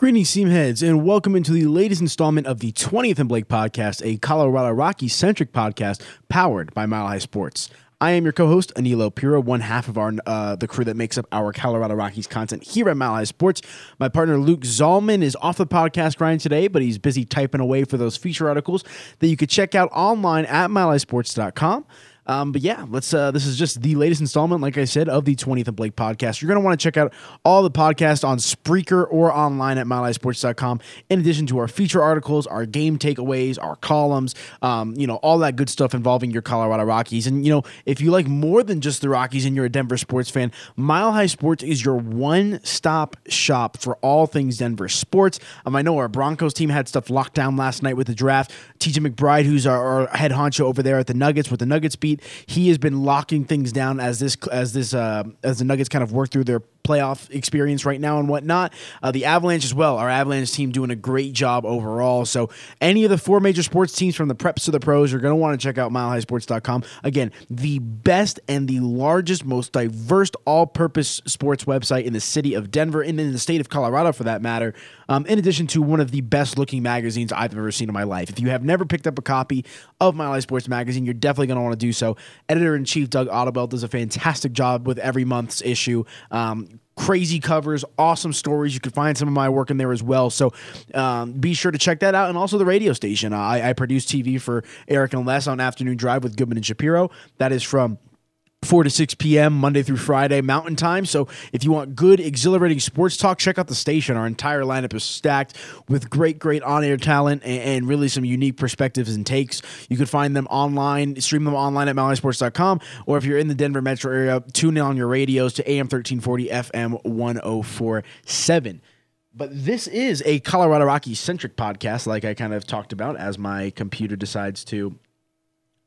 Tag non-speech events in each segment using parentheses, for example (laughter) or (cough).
Greetings, Seamheads, and welcome into the latest installment of the 20th and Blake podcast, a Colorado Rockies centric podcast powered by Mile High Sports. I am your co-host Aniello Piro, one half of our uh, the crew that makes up our Colorado Rockies content here at Mile High Sports. My partner Luke Zalman is off the podcast grind today, but he's busy typing away for those feature articles that you could check out online at milehighsports.com. Um, but yeah, let's. Uh, this is just the latest installment, like I said, of the 20th and Blake podcast. You're going to want to check out all the podcasts on Spreaker or online at milehighsports.com. In addition to our feature articles, our game takeaways, our columns, um, you know, all that good stuff involving your Colorado Rockies. And you know, if you like more than just the Rockies and you're a Denver sports fan, Mile High Sports is your one-stop shop for all things Denver sports. Um, I know our Broncos team had stuff locked down last night with the draft. TJ McBride, who's our, our head honcho over there at the Nuggets with the Nuggets beat. He has been locking things down as this as this uh, as the Nuggets kind of work through their playoff experience right now and whatnot. Uh, the Avalanche as well. Our Avalanche team doing a great job overall. So any of the four major sports teams from the preps to the pros, you're going to want to check out milehighsports.com. Again, the best and the largest, most diverse all-purpose sports website in the city of Denver and in the state of Colorado for that matter. Um, in addition to one of the best looking magazines I've ever seen in my life. If you have never picked up a copy of Mile High Sports magazine, you're definitely going to want to do so. Editor in chief Doug Ottewill does a fantastic job with every month's issue. Um, crazy covers, awesome stories. You can find some of my work in there as well. So um, be sure to check that out. And also the radio station. I, I produce TV for Eric and Les on Afternoon Drive with Goodman and Shapiro. That is from 4 to 6 p.m. Monday through Friday Mountain Time. So if you want good, exhilarating sports talk, check out the station. Our entire lineup is stacked with great, great on air talent and, and, really some unique perspectives and takes. You can find them online, stream them online at milehighsports.com, or if you're in the Denver metro area, tune in on your radios to AM 1340, FM 1047. But this is a Colorado Rockies centric podcast, like I kind of talked about, as my computer decides to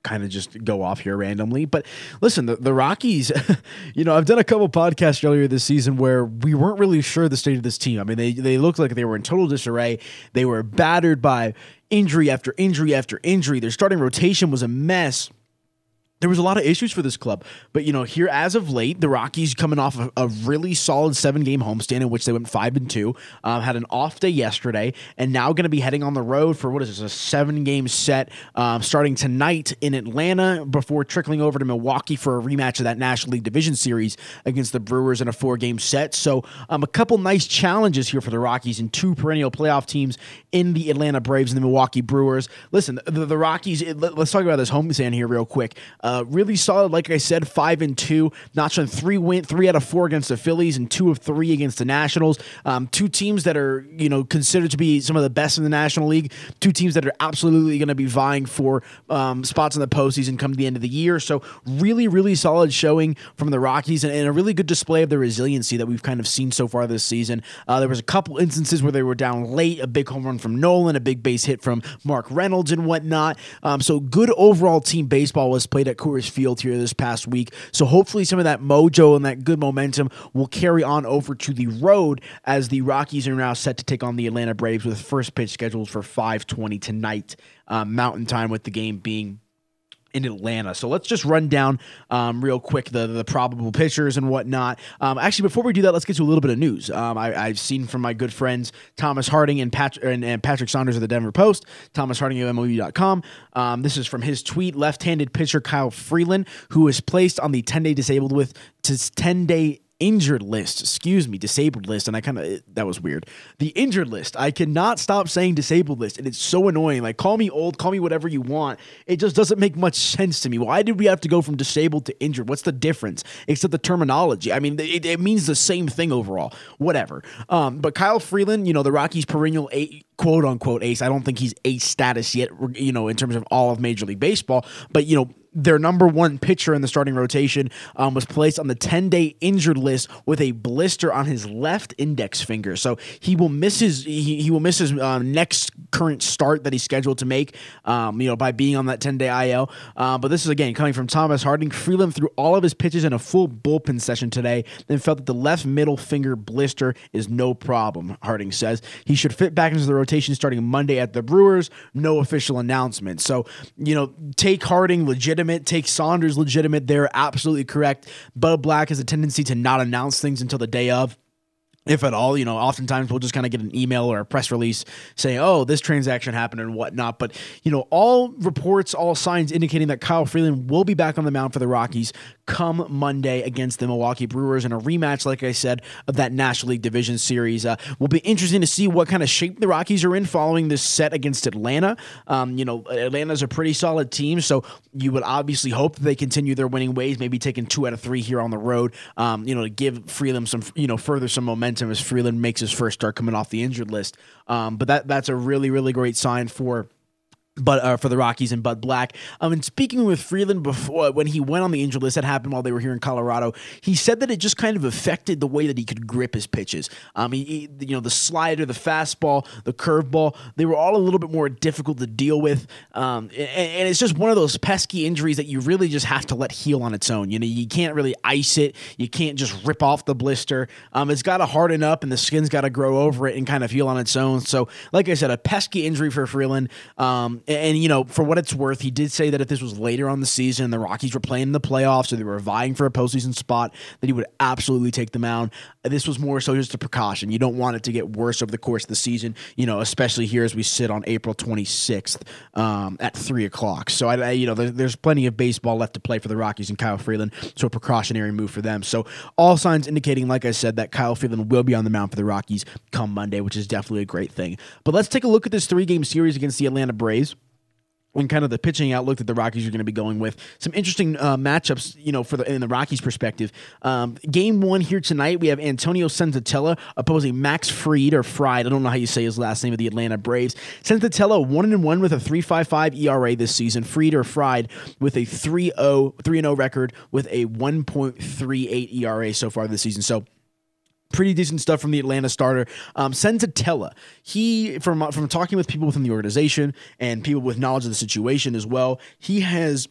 kind of just go off here randomly. But listen, the, the Rockies, (laughs) you know, I've done a couple podcasts earlier this season where we weren't really sure the state of this team. I mean, they, they looked like they were in total disarray. They were battered by injury after injury after injury. Their starting rotation was a mess there was a lot of issues for this club. But you know, here as of late, the Rockies coming off a, a really solid seven game homestand in which they went five and two, uh, had an off day yesterday, and now going to be heading on the road for what is this a seven game set um, starting tonight in Atlanta before trickling over to Milwaukee for a rematch of that National League Division Series against the Brewers in a four game set. So um, a couple nice challenges here for the Rockies and two perennial playoff teams in the Atlanta Braves and the Milwaukee Brewers. Listen, the, the Rockies. It, let, us talk about this homestand here real quick. Uh, uh, really solid, like I said, five and two. Notching three win, three out of four against the Phillies, and two of three against the Nationals. Um, two teams that are you know considered to be some of the best in the National League. Two teams that are absolutely going to be vying for um, spots in the postseason come the end of the year. So really, really solid showing from the Rockies, and, and, a really good display of the resiliency that we've kind of seen so far this season. Uh, there was a couple instances where they were down late, a big home run from Nolan, a big base hit from Mark Reynolds, and whatnot. Um, so good overall team baseball was played Coors Field here this past week. So hopefully some of that mojo and that good momentum will carry on over to the road as the Rockies are now set to take on the Atlanta Braves with first pitch scheduled for 5:20 tonight um, Mountain Time, with the game being in Atlanta. So let's just run down um, real quick the the probable pitchers and whatnot. Um, actually, before we do that, let's get to a little bit of news. Um, I, have seen from my good friends Thomas Harding and, Pat- and, and, Patrick Saunders of the Denver Post, Thomas Harding of MLB.com. Um, this is from his tweet. Left-handed pitcher Kyle Freeland, who is placed on the 10-day disabled with to 10-day injured list, excuse me, disabled list, and I kind of that was weird. The injured list. I cannot stop saying disabled list, and it's so annoying. Like call me old, call me whatever you want. It just doesn't make much sense to me. Why did we have to go from disabled to injured? What's the difference? Except the terminology. I mean, it, it means the same thing overall. Whatever. Um, but Kyle Freeland, you know, the Rockies' perennial eight quote unquote ace. I don't think he's ace status yet, you know, in terms of all of Major League Baseball. But, you know, their number one pitcher in the starting rotation um, was placed on the 10 day injured list with a blister on his left index finger. So he will miss his he, he will miss his uh, next current start that he's scheduled to make, um, you know, by being on that 10 day IL. Uh, but this is again coming from Thomas Harding. Freeland threw all of his pitches in a full bullpen session today, and felt that the left middle finger blister is no problem. Harding says he should fit back into the rotation starting Monday at the Brewers. No official announcement. So you know, take Harding legitimate legitimate, take Saunders legitimate. They're absolutely correct. Bud Black has a tendency to not announce things until the day of if at all, you know, oftentimes we'll just kind of get an email or a press release saying, oh, this transaction happened and whatnot. But, you know, all reports, all signs indicating that Kyle Freeland will be back on the mound for the Rockies come Monday against the Milwaukee Brewers in a rematch, like I said, of that National League Division Series. Uh, will be interesting to see what kind of shape the Rockies are in following this set against Atlanta. Um, you know, Atlanta's a pretty solid team, so you would obviously hope that they continue their winning ways, maybe taking two out of three here on the road, um, you know, to give Freeland some, you know, further some momentum as Freeland makes his first start coming off the injured list. Um, but that that's a really really great sign for but uh, for the Rockies and Bud Black. Um, and speaking with Freeland before when he went on the injured list, that happened while they were here in Colorado. He said that it just kind of affected the way that he could grip his pitches. Um, he, he you know, the slider, the fastball, the curveball, they were all a little bit more difficult to deal with. Um, and, and, it's just one of those pesky injuries that you really just have to let heal on its own. You know, you can't really ice it. You can't just rip off the blister. Um, it's got to harden up, and the skin's got to grow over it and kind of heal on its own. So, like I said, a pesky injury for Freeland. Um, and, you know, for what it's worth, he did say that if this was later on the season and the Rockies were playing in the playoffs or they were vying for a postseason spot, that he would absolutely take them out. This was more so just a precaution. You don't want it to get worse over the course of the season, you know, especially here as we sit on April 26th um, at three o'clock. So I, I you know, there, there's plenty of baseball left to play for the Rockies and Kyle Freeland, so a precautionary move for them. So all signs indicating, like I said, that Kyle Freeland will be on the mound for the Rockies come Monday, which is definitely a great thing. But let's take a look at this three game series against the Atlanta Braves and kind of the pitching outlook that the Rockies are going to be going with. Some interesting uh, matchups, you know, for the in the Rockies' perspective. Um, game one here tonight, we have Antonio Senzatela opposing Max Fried or Fried. I don't know how you say his last name of the Atlanta Braves. Senzatela one and one with a 3.55 ERA this season. Fried or Fried with a 3-0 3-0 record with a 1.38 ERA so far this season. So pretty decent stuff from the Atlanta starter. Um, Senzatela, he from from talking with people within the organization and people with knowledge of the situation as well, he has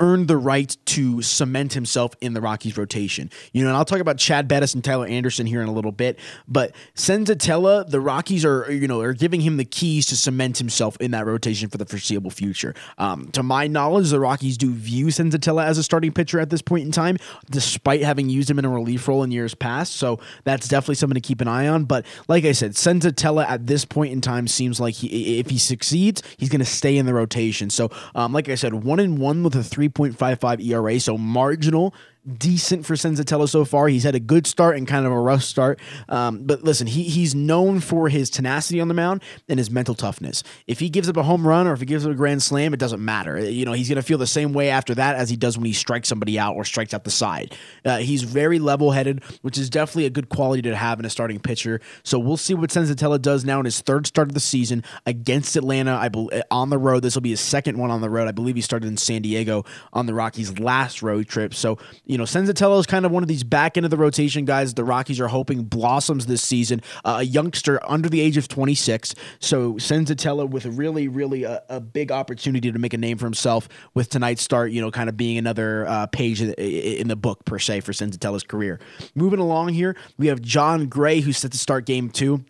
earned the right to cement himself in the Rockies rotation. You know, and I'll talk about Chad Bettis and Tyler Anderson here in a little bit, but Senzatela, the Rockies are, you know, are giving him the keys to cement himself in that rotation for the foreseeable future. Um, to my knowledge, the Rockies do view Senzatela as a starting pitcher at this point in time, despite having used him in a relief role in years past. So that's definitely something to keep an eye on. But like I said, Senzatela at this point in time seems like he, if he succeeds, he's going to stay in the rotation. So, um, like I said, one and one with a three 3.55 ERA, so marginal decent for Senzatela so far. He's had a good start and kind of a rough start. Um, but listen, he he's known for his tenacity on the mound and his mental toughness. If he gives up a home run or if he gives up a grand slam, it doesn't matter. You know, he's going to feel the same way after that as he does when he strikes somebody out or strikes out the side. Uh, he's very level headed, which is definitely a good quality to have in a starting pitcher. So we'll see what Senzatela does now in his third start of the season against Atlanta. I believe on the road. This will be his second one on the road. I believe he started in San Diego on the Rockies' last road trip. So you know, Senzatela is kind of one of these back end of the rotation guys the Rockies are hoping blossoms this season. Uh, a youngster under the age of 26. So Senzatela with a really, really a, a, big opportunity to make a name for himself with tonight's start, you know, kind of being another uh, page in the book, per se, for Senzatela's career. Moving along here, we have Jon Gray, who's set to start game two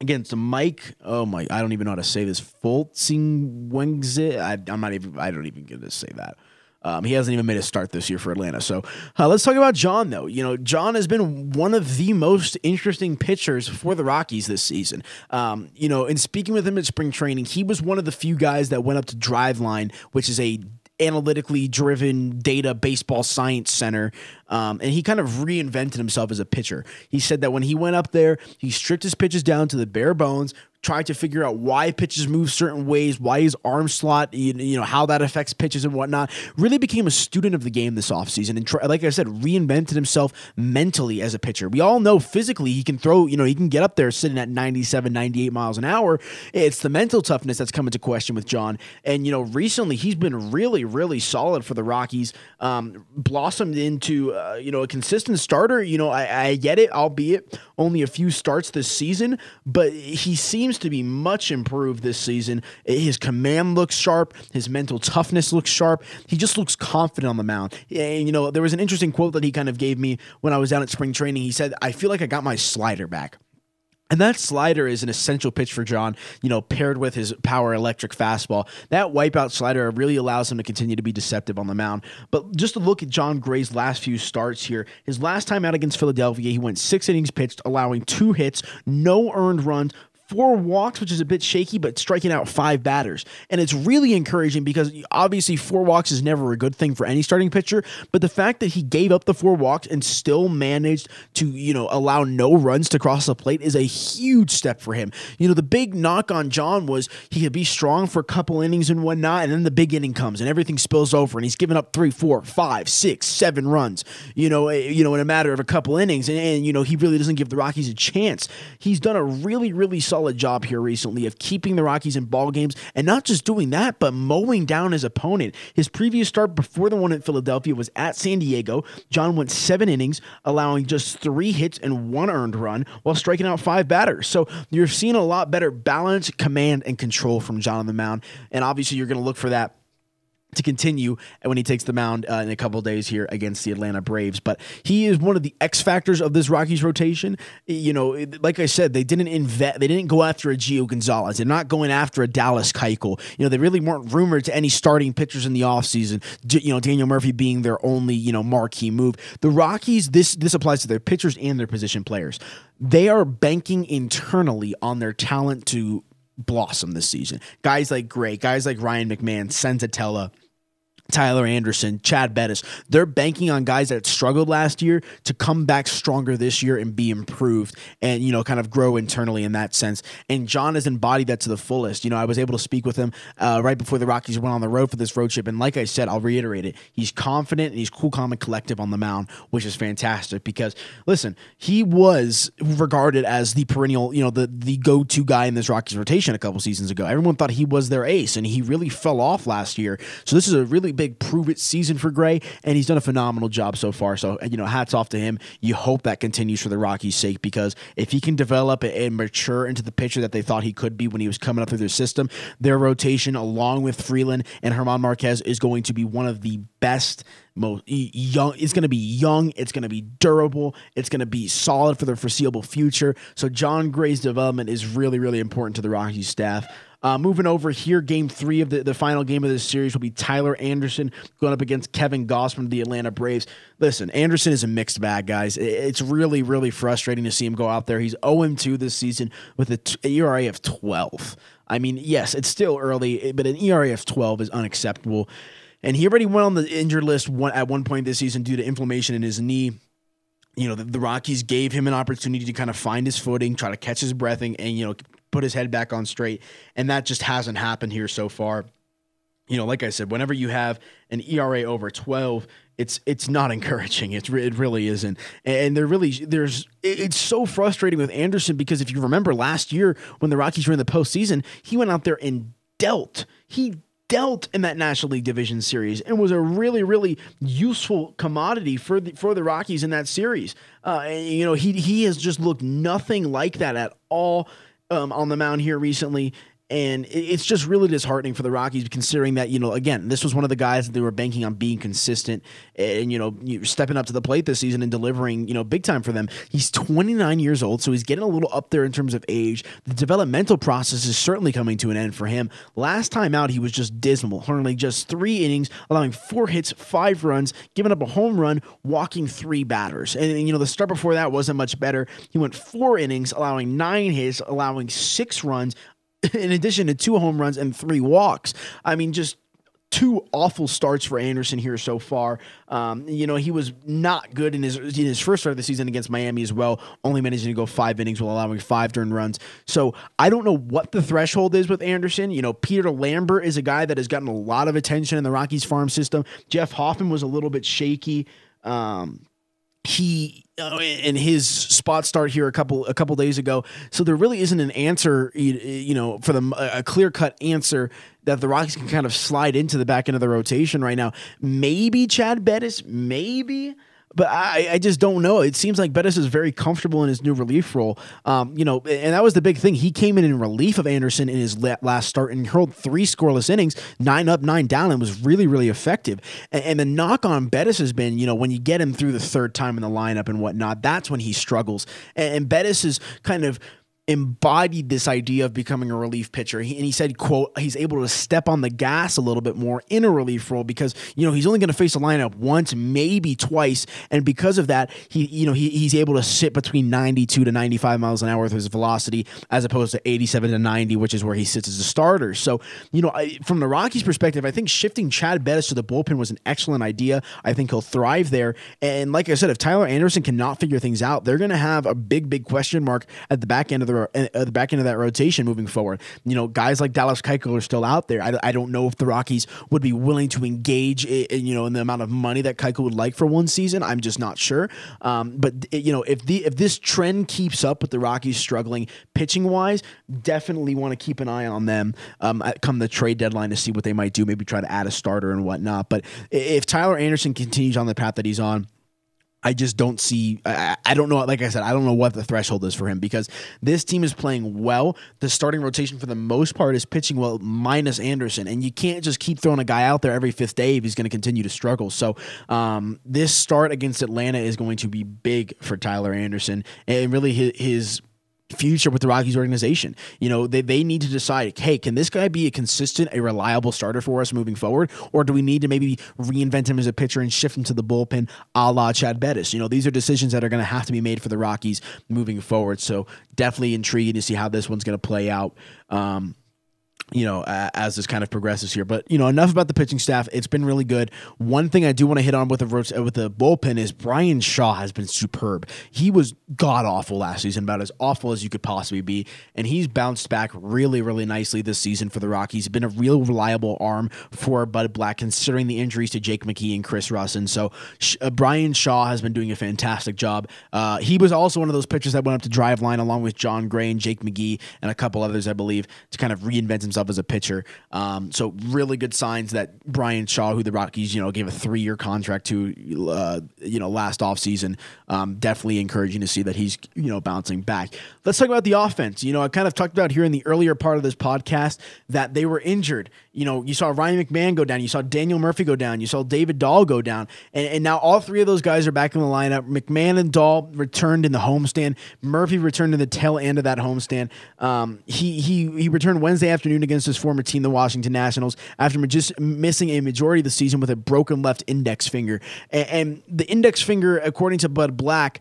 against Mike. Oh my, I don't even know how to say this. Fultzing Wengzit. I'm not even. I don't even get to say that. Um, he hasn't even made a start this year for Atlanta. So uh, let's talk about Jon, though. You know, Jon has been one of the most interesting pitchers for the Rockies this season. Um, you know, in speaking with him at spring training, he was one of the few guys that went up to Driveline, which is a analytically driven data baseball science center um, and he kind of reinvented himself as a pitcher he said that when he went up there he stripped his pitches down to the bare bones tried to figure out why pitches move certain ways, why his arm slot, you, you know, how that affects pitches and whatnot. Really became a student of the game this offseason. And try, like I said, reinvented himself mentally as a pitcher. We all know physically he can throw, you know, he can get up there sitting at 97, 98 miles an hour. It's the mental toughness that's come into question with Jon. And, you know, recently he's been really, really solid for the Rockies. Um, blossomed into, uh, you know, a consistent starter. You know, I, I get it, albeit only a few starts this season, but he seems to be much improved this season. His command looks sharp, his mental toughness looks sharp. He just looks confident on the mound. And, you know, there was an interesting quote that he kind of gave me when I was down at spring training. He said, I feel like I got my slider back. And that slider is an essential pitch for Jon, you know, paired with his power electric fastball. That wipeout slider really allows him to continue to be deceptive on the mound. But just to look at Jon Gray's last few starts here, his last time out against Philadelphia, he went six innings pitched, allowing two hits, no earned runs, four walks, which is a bit shaky, but striking out five batters. And it's really encouraging because obviously four walks is never a good thing for any starting pitcher. But the fact that he gave up the four walks and still managed to, you know, allow no runs to cross the plate is a huge step for him. You know, the big knock on Jon was he could be strong for a couple innings and whatnot, and then the big inning comes and everything spills over, and he's given up three, four, five, six, seven runs. You know, eh, you know, in a matter of a couple innings, and, and you know he really doesn't give the Rockies a chance. He's done a really, really solid solid job here recently of keeping the Rockies in ball games and not just doing that, but mowing down his opponent. His previous start before the one at Philadelphia was at San Diego. Jon went seven innings, allowing just three hits and one earned run while striking out five batters. So you're seeing a lot better balance, command, and control from Jon on the mound. And obviously, you're going to look for that to continue when he takes the mound uh, in a couple days here against the Atlanta Braves. But he is one of the X factors of this Rockies rotation. You know, like I said, they didn't invest, they didn't go after a Gio Gonzalez. They're not going after a Dallas Keuchel. You know, they really weren't rumored to any starting pitchers in the offseason. You know, Daniel Murphy being their only, you know, marquee move. The Rockies, this this applies to their pitchers and their position players. They are banking internally on their talent to blossom this season. Guys like Gray, guys like Ryan McMahon, Senzatela, Tyler Anderson, Chad Bettis. They're banking on guys that struggled last year to come back stronger this year and be improved and, you know, kind of grow internally in that sense. And Jon has embodied that to the fullest. You know, I was able to speak with him uh, right before the Rockies went on the road for this road trip. And like I said, I'll reiterate it. He's confident and he's cool, calm, and collective on the mound, which is fantastic because, listen, he was regarded as the perennial, you know, the, the go to guy in this Rockies rotation a couple seasons ago. Everyone thought he was their ace and he really fell off last year. So this is a really big prove it season for Gray, and he's done a phenomenal job so far. So, you know, hats off to him. You hope that continues for the Rockies' sake because if he can develop and mature into the pitcher that they thought he could be when he was coming up through their system, their rotation, along with Freeland and German Marquez, is going to be one of the best most young it's going to be young it's going to be durable it's going to be solid for the foreseeable future so jon gray's development is really really important to the rockies staff uh, moving over here, game three of the, the final game of this series will be Tyler Anderson going up against Kevin Gausman of the Atlanta Braves. Listen, Anderson is a mixed bag, guys. It's really, really frustrating to see him go out there. He's 0 2 this season with an ERA of 12. I mean, yes, it's still early, but an ERA of 12 is unacceptable. And he already went on the injured list one, at one point this season due to inflammation in his knee you know, the, the, Rockies gave him an opportunity to kind of find his footing, try to catch his breath, and, and, you know, put his head back on straight. And that just hasn't happened here so far. You know, like I said, whenever you have an ERA over 12, it's it's not (laughs) encouraging. It's it really isn't. And there really there's it's so frustrating with Anderson because if you remember last year when the Rockies were in the postseason, he went out there and dealt. He dealt in that National League Division Series and was a really, really useful commodity for the for the Rockies in that series. Uh, you know, he he has just looked nothing like that at all um, on the mound here recently. And it's just really disheartening for the Rockies, considering that you know, again, this was one of the guys that they were banking on being consistent and you know, stepping up to the plate this season and delivering, you know, big time for them. He's 29 years old, so he's getting a little up there in terms of age. The developmental process is certainly coming to an end for him. Last time out, he was just dismal, only just three innings, allowing four hits, five runs, giving up a home run, walking three batters. And you know, the start before that wasn't much better. He went four innings, allowing nine hits, allowing six runs, in addition to two home runs and three walks. I mean, just two awful starts for Anderson here so far. Um, you know, he was not good in his in his first start of the season against Miami as well, only managing to go five innings while allowing five turn runs. So I don't know what the threshold is with Anderson. You know, Peter Lambert is a guy that has gotten a lot of attention in the Rockies farm system. Jeff Hoffman was a little bit shaky. Um, he uh, in his spot start here a couple a couple days ago. So there really isn't an answer, you, know, for them a clear cut answer that the Rockies can kind of slide into the back end of the rotation right now. Maybe Chad Bettis, maybe. But I, I just don't know. It seems like Bettis is very comfortable in his new relief role. Um, you know, and that was the big thing. He came in in relief of Anderson in his last start and hurled three scoreless innings, nine up, nine down, and was really, really effective. And, and the knock on Bettis has been, you know, when you get him through the third time in the lineup and whatnot, that's when he struggles. And, and Bettis is kind of embodied this idea of becoming a relief pitcher. He, and he said, quote, he's able to step on the gas a little bit more in a relief role because, you know, he's only going to face a lineup once, maybe twice. And because of that, he, you know, he, he's able to sit between 92 to 95 miles an hour with his velocity as opposed to 87 to 90, which is where he sits as a starter. So, you know, I, from the Rockies perspective, I think shifting Chad Bettis to the bullpen was an excellent idea. I think he'll thrive there. And like I said, if Tyler Anderson cannot figure things out, they're going to have a big, big question mark at the back end of the at the back end of that rotation moving forward. You know, guys like Dallas Keuchel are still out there. I, I don't know if the Rockies would be willing to engage, in, you know, in the amount of money that Keuchel would like for one season. I'm just not sure. Um, but you know, if the if this trend keeps up with the Rockies struggling pitching wise, definitely want to keep an eye on them um, come the trade deadline to see what they might do. Maybe try to add a starter and whatnot. But if Tyler Anderson continues on the path that he's on I just don't see. I, I, don't know. Like I said, I don't know what the threshold is for him because this team is playing well. The starting rotation, for the most part, is pitching well, minus Anderson, and you can't just keep throwing a guy out there every fifth day if he's going to continue to struggle. So, um, this start against Atlanta is going to be big for Tyler Anderson, and really his, his future with the Rockies organization. You know, they, they need to decide, hey, can this guy be a consistent, a reliable starter for us moving forward? Or do we need to maybe reinvent him as a pitcher and shift him to the bullpen a la Chad Bettis? You know, these are decisions that are going to have to be made for the Rockies moving forward. So definitely intriguing to see how this one's going to play out. Um, you know, uh, as this kind of progresses here. But you know, enough about the pitching staff. It's been really good. One thing I do want to hit on with the with the bullpen is Bryan Shaw has been superb. He was god awful last season, about as awful as you could possibly be, and he's bounced back really, really nicely this season for the Rockies. Been a real reliable arm for Bud Black, considering the injuries to Jake McGee and Chris Rusin. So uh, Bryan Shaw has been doing a fantastic job. Uh, he was also one of those pitchers that went up to Driveline along with Jon Gray and Jake McGee and a couple others, I believe, to kind of reinvent himself himself as a pitcher. Um, so really good signs that Bryan Shaw, who the Rockies, you know, gave a three year contract to, uh, you know, last offseason, um, definitely encouraging to see that he's, you know, bouncing back. Let's talk about the offense. You know, I kind of talked about here in the earlier part of this podcast that they were injured. You know, you saw Ryan McMahon go down, you saw Daniel Murphy go down, you saw David Dahl go down, and, and now all three of those guys are back in the lineup. McMahon and Dahl returned in the homestand. Murphy returned in the tail end of that homestand. Um, he he he returned Wednesday afternoon against his former team, the Washington Nationals, after just missing a majority of the season with a broken left index finger. And, and the index finger, according to Bud Black,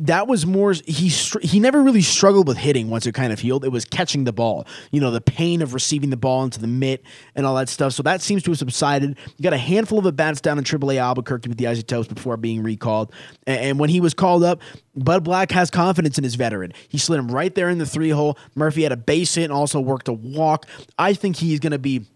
that was more he he never really struggled with hitting once it kind of healed. It was catching the ball, you know, the pain of receiving the ball into the mitt and all that stuff. So that seems to have subsided. You got a handful of at bats down in AAA Albuquerque with the Isotopes before being recalled. And, and when he was called up, Bud Black has confidence in his veteran. He slid him right there in the three hole. Murphy had a base hit and also worked a walk. I think he's going to be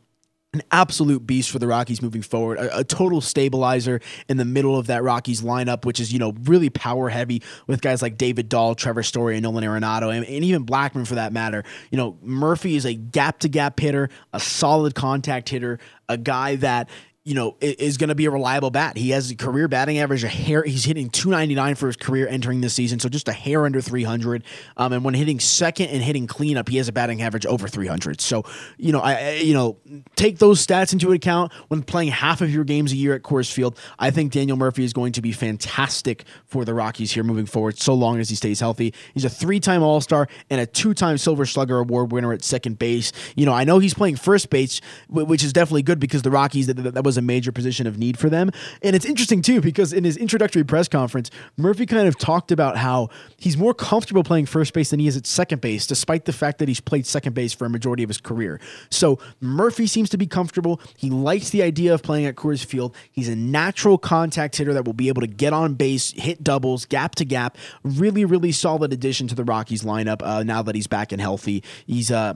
an absolute beast for the Rockies moving forward, a, a, total stabilizer in the middle of that Rockies lineup, which is, you know, really power heavy with guys like David Dahl, Trevor Story, and Nolan Arenado, and, and even Blackmon for that matter. You know, Murphy is a gap to gap hitter, a solid contact hitter, a guy that, you know, is going to be a reliable bat. He has a career batting average, a hair. He's hitting 299 for his career entering this season, so just a hair under 300. Um, and when hitting second and hitting cleanup, he has a batting average over 300. So, you know, I, you know, take those stats into account when playing half of your games a year at Coors Field. I think Daniel Murphy is going to be fantastic for the Rockies here moving forward, so long as he stays healthy. He's a three-time All-Star and a two-time Silver Slugger Award winner at second base. You know, I know he's playing first base, which is definitely good because the Rockies that, that was a major position of need for them. And it's interesting too because in his introductory press conference, Murphy kind of talked about how he's more comfortable playing first base than he is at second base, despite the fact that he's played second base for a majority of his career. So Murphy seems to be comfortable. He likes the idea of playing at Coors Field. He's a natural contact hitter that will be able to get on base, hit doubles, gap to gap. Really, really solid addition to the Rockies lineup uh, now that he's back and healthy. He's uh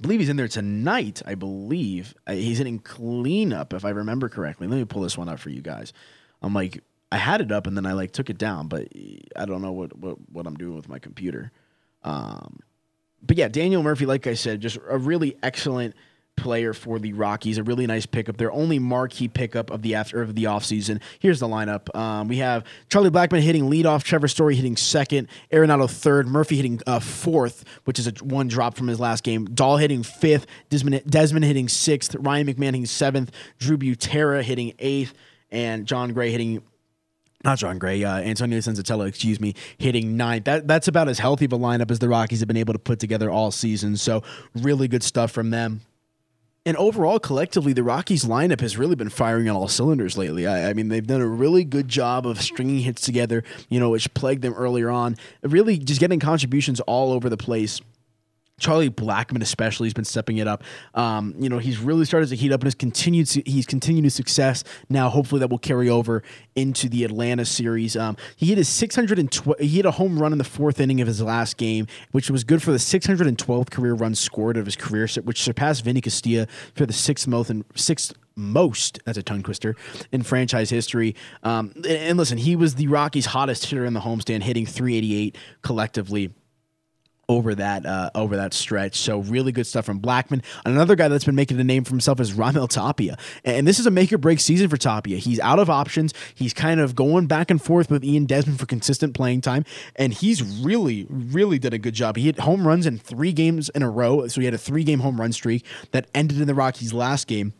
I believe he's in there tonight. I believe uh, he's in cleanup, if I remember correctly. Let me pull this one up for you guys. I'm like, I had it up and then I like took it down, but I don't know what what, what I'm doing with my computer. Um, but yeah, Daniel Murphy, like I said, just a really excellent player for the Rockies. A really nice pickup. Their only marquee pickup of the after of the offseason. Here's the lineup. Um, we have Charlie Blackmon hitting leadoff, Trevor Story hitting second, Arenado third, Murphy hitting uh, fourth, which is a one drop from his last game. Dahl hitting fifth, Desmond, Desmond hitting sixth, Ryan McMahon hitting seventh, Drew Butera hitting eighth, and Jon Gray hitting not Jon Gray, uh, Antonio Senzatela, excuse me, hitting ninth. That that's about as healthy of a lineup as the Rockies have been able to put together all season. So really good stuff from them. And overall, collectively, the Rockies lineup has really been firing on all cylinders lately. I, I, mean, they've done a really good job of stringing hits together, you know, which plagued them earlier on. Really just getting contributions all over the place. Charlie Blackmon especially has been stepping it up. Um, you know, he's really started to heat up and has continued. He's continued his success. Now, hopefully, that will carry over into the Atlanta series. Um, he hit his 612. He hit a home run in the fourth inning of his last game, which was good for the 612th career run scored of his career, which surpassed Vinny Castilla for the sixth most and sixth most that's a tongue twister in franchise history. Um, and, and listen, he was the Rockies' hottest hitter in the homestand, hitting 388 collectively over that uh, over that stretch. So really good stuff from Blackmon. Another guy that's been making a name for himself is Raimel Tapia, and this is a make or break season for Tapia. He's out of options. He's kind of going back and forth with Ian Desmond for consistent playing time, and he's really really did a good job. He hit home runs in three games in a row, so he had a three game home run streak that ended in the Rockies' last game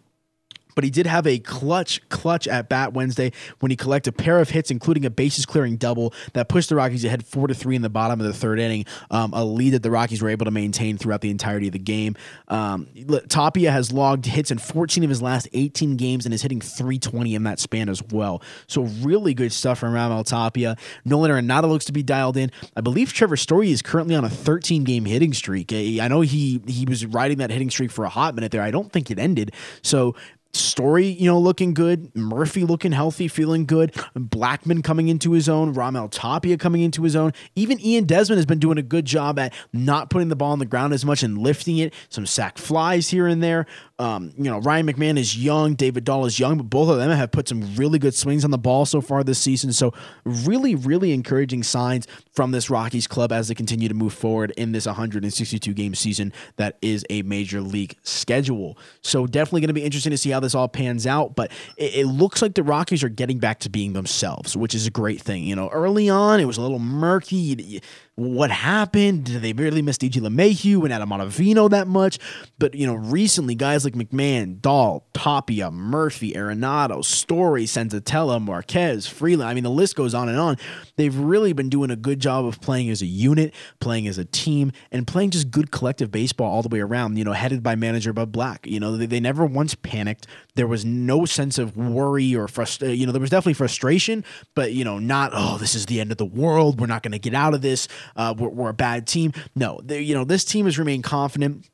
but he did have a clutch, clutch at bat Wednesday when he collected a pair of hits, including a bases clearing double that pushed the Rockies ahead four to three in the bottom of the third inning. Um, a lead that the Rockies were able to maintain throughout the entirety of the game. Um, Tapia has logged hits in 14 of his last 18 games and is hitting 320 in that span as well. So really good stuff from Raimel Tapia. Nolan Arenado looks to be dialed in. I believe Trevor Story is currently on a 13 game hitting streak. I know he he was riding that hitting streak for a hot minute there. I don't think it ended. So Story, you know, looking good. Murphy looking healthy, feeling good. Blackmon coming into his own. Raimel Tapia coming into his own. Even Ian Desmond has been doing a good job at not putting the ball on the ground as much and lifting it. Some sack flies here and there. Um, you know, Ryan McMahon is young. David Dahl is young, but both of them have put some really good swings on the ball so far this season. So, really, really encouraging signs from this Rockies club as they continue to move forward in this 162 game season that is a major league schedule. So, definitely going to be interesting to see how this all pans out. But it, it, looks like the Rockies are getting back to being themselves, which is a great thing. You know, early on it was a little murky. What happened? Did they really miss DJ LeMahieu and Adam Ottavino that much? But you know, recently guys like McMahon, Dahl, Tapia, Murphy, Arenado, Story, Senzatela, Marquez, Freeland. I mean, the list goes on and on. They've really been doing a good job of playing as a unit, playing as a team, and playing just good collective baseball all the way around. You know, headed by manager Bud Black. You know, they, they never once panicked. There was no sense of worry or frustration. Uh, you know, there was definitely frustration, but you know, not oh, this is the end of the world. We're not going to get out of this. Uh, we're, we're, a bad team. No, you know, this team has remained confident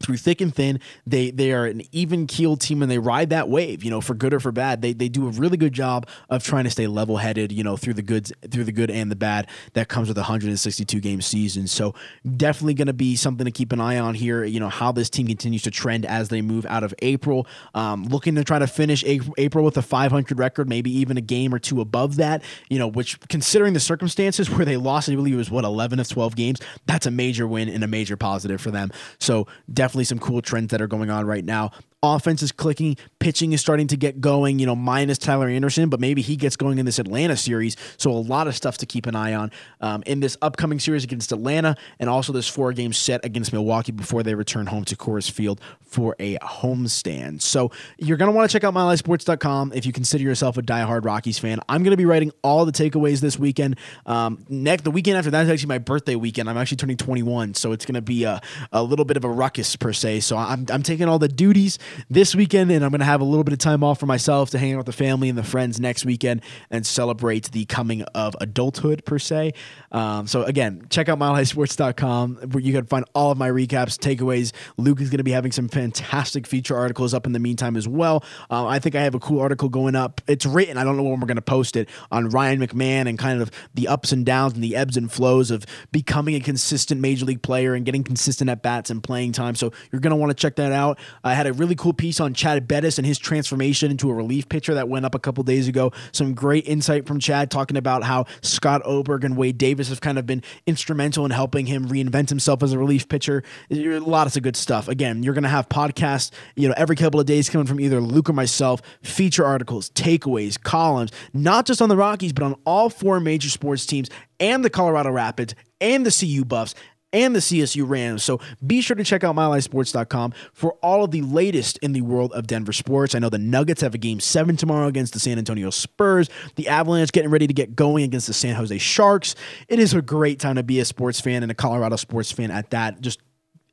through thick and thin. They they are an even keeled team and they ride that wave, you know, for good or for bad. They they do a really good job of trying to stay level headed, you know, through the goods through the good and the bad that comes with a 162 game season. So definitely going to be something to keep an eye on here. You know how this team continues to trend as they move out of April. Um, looking to try to finish April with a 500 record, maybe even a game or two above that. You know, which considering the circumstances (laughs) where they lost, I believe it was what 11 of 12 games. That's a major win and a major positive for them. So definitely definitely some cool trends that are going on right now. Offense is clicking, pitching is starting to get going, you know, minus Tyler Anderson, but maybe he gets going in this Atlanta series. So a lot of stuff to keep an eye on um, in this upcoming series against Atlanta and also this four game set against Milwaukee before they return home to Coors Field for a homestand. So you're going to want to check out milehighsports.com if you consider yourself a diehard Rockies fan. I'm going to be writing all the takeaways this weekend. Um, next, the weekend after that is actually my birthday weekend. I'm actually turning 21, so it's going to be a, a little bit of a ruckus per se. So I'm, I'm taking all the duties this weekend, and I'm going to have a little bit of time off for myself to hang out with the family and the friends next weekend and celebrate the coming of adulthood per se. Um, so again, check out MileHighSports.com where you can find all of my recaps, takeaways. Luke is going to be having some fantastic feature articles up in the meantime as well. Uh, I think I have a cool article going up. It's written. I don't know when we're going to post it on Ryan McMahon and kind of the ups and downs and the ebbs and flows of becoming a consistent major league player and getting consistent at bats and playing time. So you're going to want to check that out. I had a really cool piece on Chad Bettis and his transformation into a relief pitcher that went up a couple days ago. Some great insight from Chad talking about how Scott Oberg and Wade Davis have kind of been instrumental in helping him reinvent himself as a relief pitcher. Lots of good stuff. Again, you're going to have have podcasts, you know, every couple of days coming from either Luke or myself, feature articles, takeaways, columns, not just on the Rockies, but on all four major sports teams and the Colorado Rapids and the CU Buffs and the CSU Rams. So be sure to check out MileHighSports.com for all of the latest in the world of Denver sports. I know the Nuggets have a game seven tomorrow against the San Antonio Spurs. The Avalanche getting ready to get going against the San Jose Sharks. It is a great time to be a sports fan and a Colorado sports fan at that. Just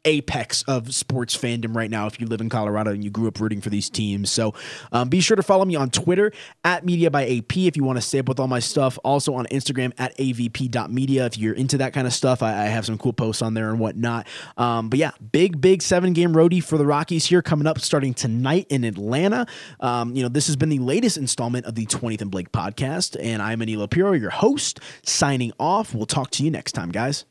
apex of sports fandom right now if you live in Colorado and you grew up rooting for these teams. So um, be sure to follow me on Twitter at Media by AP if you want to stay up with all my stuff. Also on Instagram at avp.media if you're into that kind of stuff. I, I have some cool posts on there and whatnot. Um, but yeah, big, big seven game roadie for the Rockies here coming up starting tonight in Atlanta. Um, you know, this has been the latest installment of the 20th and Blake podcast. And I'm Aniello Piro, your host, signing off. We'll talk to you next time, guys.